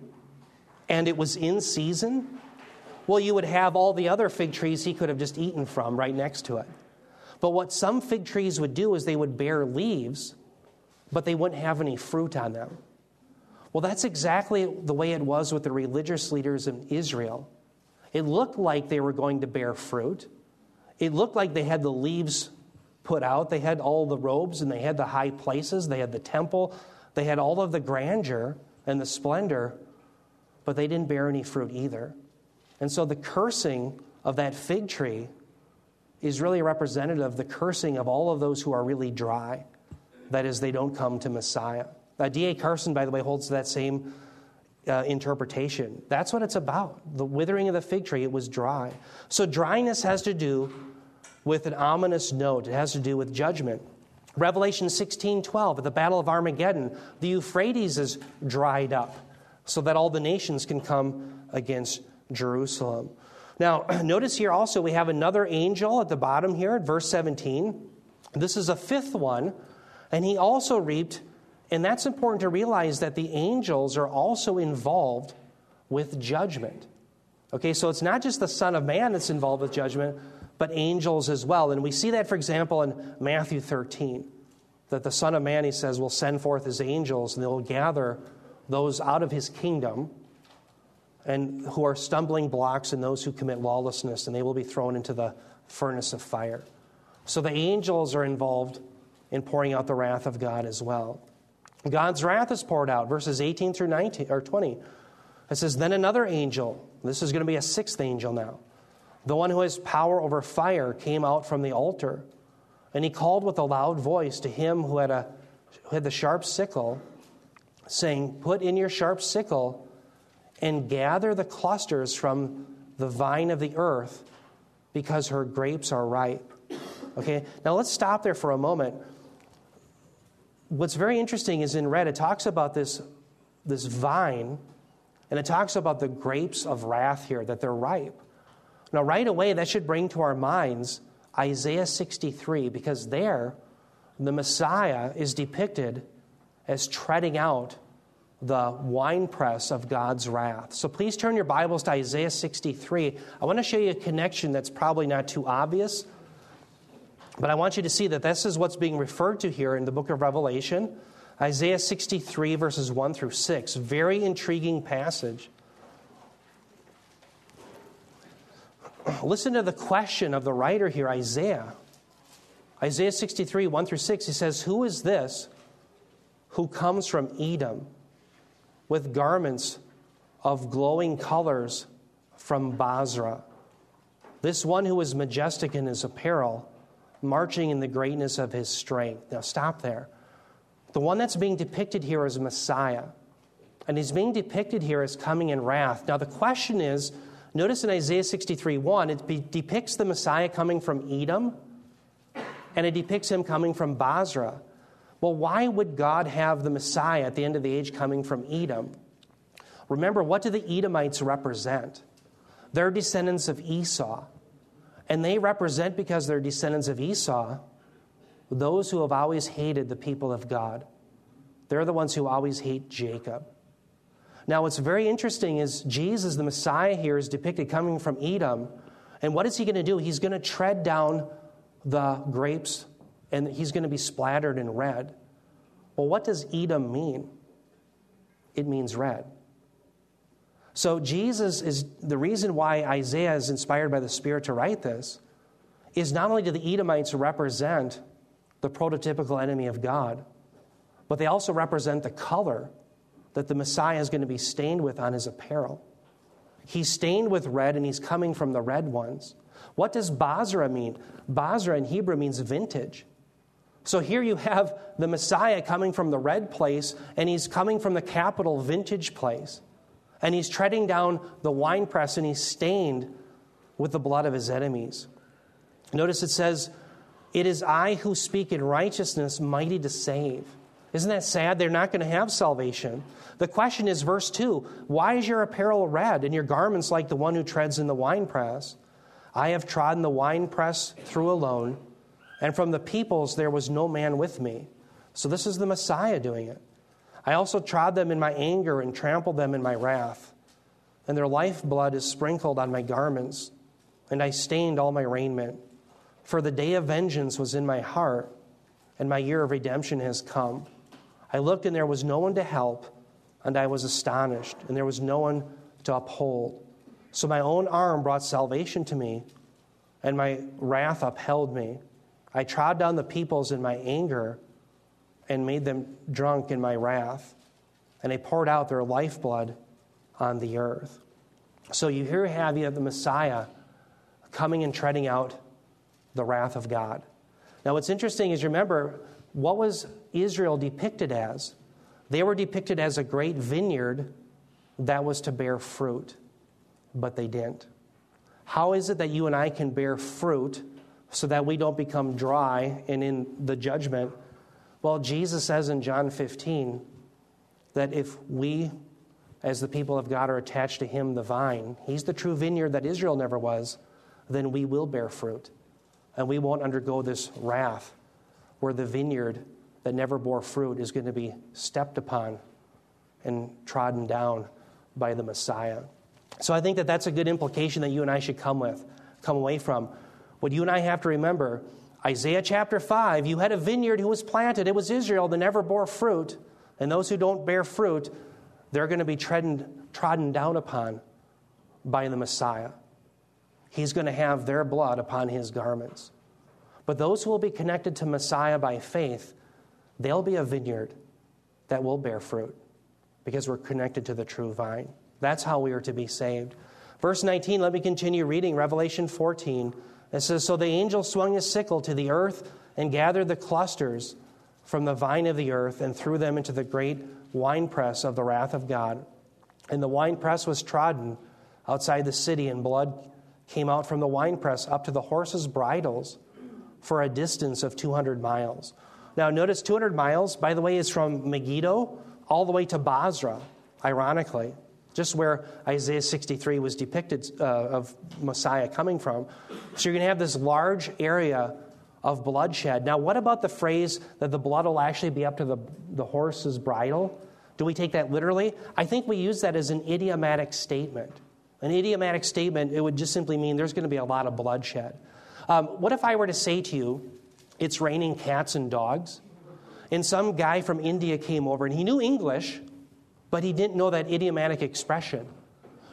and it was in season, well, you would have all the other fig trees he could have just eaten from right next to it. But what some fig trees would do is they would bear leaves, but they wouldn't have any fruit on them. Well, that's exactly the way it was with the religious leaders in Israel. It looked like they were going to bear fruit. It looked like they had the leaves put out. They had all the robes and they had the high places, they had the temple, they had all of the grandeur and the splendor, but they didn't bear any fruit either. And so the cursing of that fig tree is really representative of the cursing of all of those who are really dry. That is, they don't come to Messiah. Uh, D.A. Carson, by the way, holds that same uh, interpretation. That's what it's about. The withering of the fig tree, it was dry. So dryness has to do with an ominous note, it has to do with judgment. Revelation 16 12, at the Battle of Armageddon, the Euphrates is dried up so that all the nations can come against Jerusalem. Now, notice here also we have another angel at the bottom here at verse 17. This is a fifth one, and he also reaped, and that's important to realize that the angels are also involved with judgment. Okay, so it's not just the Son of Man that's involved with judgment, but angels as well. And we see that, for example, in Matthew 13, that the Son of Man, he says, will send forth his angels, and they'll gather those out of his kingdom and who are stumbling blocks and those who commit lawlessness, and they will be thrown into the furnace of fire. So the angels are involved in pouring out the wrath of God as well. God's wrath is poured out, verses 18 through 19 or 20. It says, Then another angel, this is going to be a sixth angel now, the one who has power over fire, came out from the altar. And he called with a loud voice to him who had, a, who had the sharp sickle, saying, Put in your sharp sickle and gather the clusters from the vine of the earth, because her grapes are ripe. Okay, now let's stop there for a moment. What's very interesting is in red, it talks about this, this vine, and it talks about the grapes of wrath here, that they're ripe. Now, right away, that should bring to our minds Isaiah 63, because there, the Messiah is depicted as treading out the winepress of God's wrath. So please turn your Bibles to Isaiah 63. I want to show you a connection that's probably not too obvious, but I want you to see that this is what's being referred to here in the book of Revelation. Isaiah 63, verses 1 through 6. Very intriguing passage. Listen to the question of the writer here, Isaiah. Isaiah 63, 1 through 6, he says, Who is this who comes from Edom with garments of glowing colors from Bozrah? This one who is majestic in his apparel, marching in the greatness of his strength. Now, stop there. The one that's being depicted here is Messiah, and he's being depicted here as coming in wrath. Now, the question is, Notice in Isaiah 63 1, it be, depicts the Messiah coming from Edom, and it depicts him coming from Bozrah. Well, why would God have the Messiah at the end of the age coming from Edom? Remember, what do the Edomites represent? They're descendants of Esau. And they represent, because they're descendants of Esau, those who have always hated the people of God. They're the ones who always hate Jacob. Now, what's very interesting is Jesus, the Messiah here, is depicted coming from Edom. And what is he going to do? He's going to tread down the grapes and he's going to be splattered in red. Well, what does Edom mean? It means red. So, Jesus is the reason why Isaiah is inspired by the Spirit to write this is not only do the Edomites represent the prototypical enemy of God, but they also represent the color that the Messiah is going to be stained with on his apparel. He's stained with red and he's coming from the red ones. What does Bozrah mean? Bozrah in Hebrew means vintage. So here you have the Messiah coming from the red place and he's coming from the capital vintage place. And he's treading down the winepress and he's stained with the blood of his enemies. Notice it says, It is I who speak in righteousness, mighty to save. Isn't that sad? They're not going to have salvation. The question is, verse 2 Why is your apparel red and your garments like the one who treads in the winepress? I have trodden the winepress through alone, and from the peoples there was no man with me. So this is the Messiah doing it. I also trod them in my anger and trampled them in my wrath. And their lifeblood is sprinkled on my garments, and I stained all my raiment. For the day of vengeance was in my heart, and my year of redemption has come. I looked, and there was no one to help, and I was astonished, and there was no one to uphold. So my own arm brought salvation to me, and my wrath upheld me. I trod down the peoples in my anger and made them drunk in my wrath, and I poured out their lifeblood on the earth. So you here have you have the Messiah coming and treading out the wrath of God. Now, what's interesting is remember what was Israel depicted as? They were depicted as a great vineyard that was to bear fruit, but they didn't. How is it that you and I can bear fruit so that we don't become dry and in the judgment? Well, Jesus says in John 15 that if we, as the people of God, are attached to Him, the vine, He's the true vineyard that Israel never was, then we will bear fruit. And we won't undergo this wrath where the vineyard that never bore fruit is going to be stepped upon and trodden down by the Messiah. So I think that that's a good implication that you and I should come with, come away from. What you and I have to remember Isaiah chapter 5, you had a vineyard who was planted. It was Israel that never bore fruit. And those who don't bear fruit, they're going to be trodden, trodden down upon by the Messiah. He's going to have their blood upon his garments. But those who will be connected to Messiah by faith, they'll be a vineyard that will bear fruit because we're connected to the true vine. That's how we are to be saved. Verse 19, let me continue reading Revelation 14. It says So the angel swung his sickle to the earth and gathered the clusters from the vine of the earth and threw them into the great winepress of the wrath of God. And the winepress was trodden outside the city, and blood came out from the winepress up to the horses' bridles for a distance of 200 miles. Now, notice 200 miles, by the way, is from Megiddo all the way to Bozrah, ironically just where Isaiah 63 was depicted uh, of Messiah coming from. So you're going to have this large area of bloodshed. Now, what about the phrase that the blood will actually be up to the, the horse's bridle? Do we take that literally? I think we use that as an idiomatic statement. An idiomatic statement, it would just simply mean there's going to be a lot of bloodshed. Um, what if I were to say to you, it's raining cats and dogs? And some guy from India came over and he knew English, but he didn't know that idiomatic expression.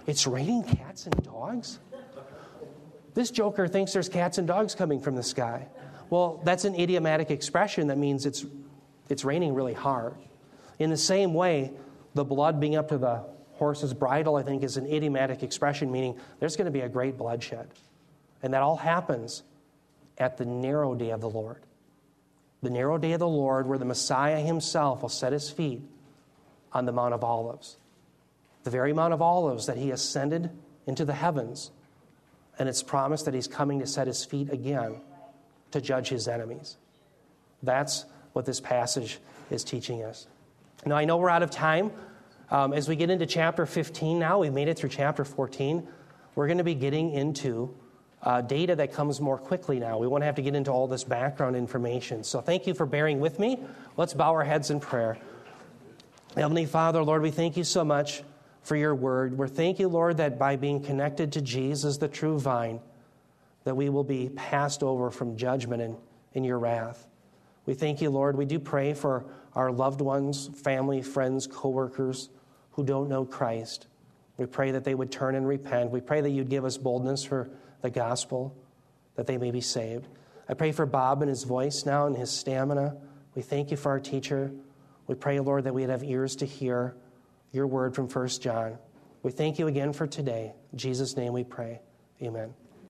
It's raining cats and dogs? This joker thinks there's cats and dogs coming from the sky. Well, that's an idiomatic expression that means it's, it's raining really hard. In the same way, the blood being up to the horse's bridle, I think, is an idiomatic expression, meaning there's going to be a great bloodshed. And that all happens at the narrow day of the Lord. The narrow day of the Lord, where the Messiah himself will set his feet on the Mount of Olives. The very Mount of Olives that he ascended into the heavens. And it's promised that he's coming to set his feet again to judge his enemies. That's what this passage is teaching us. Now, I know we're out of time. Um, as we get into chapter 15 now, we've made it through chapter 14. We're going to be getting into uh, data that comes more quickly now. We won't have to get into all this background information. So, thank you for bearing with me. Let's bow our heads in prayer. Heavenly Father, Lord, we thank you so much for your word. We thank you, Lord, that by being connected to Jesus, the true vine, that we will be passed over from judgment and in your wrath. We thank you, Lord. We do pray for our loved ones, family, friends, coworkers who don't know Christ. We pray that they would turn and repent. We pray that you'd give us boldness for the gospel, that they may be saved. I pray for Bob and his voice now and his stamina. We thank you for our teacher. We pray, Lord, that we'd have ears to hear your word from 1 John. We thank you again for today. In Jesus' name we pray. Amen.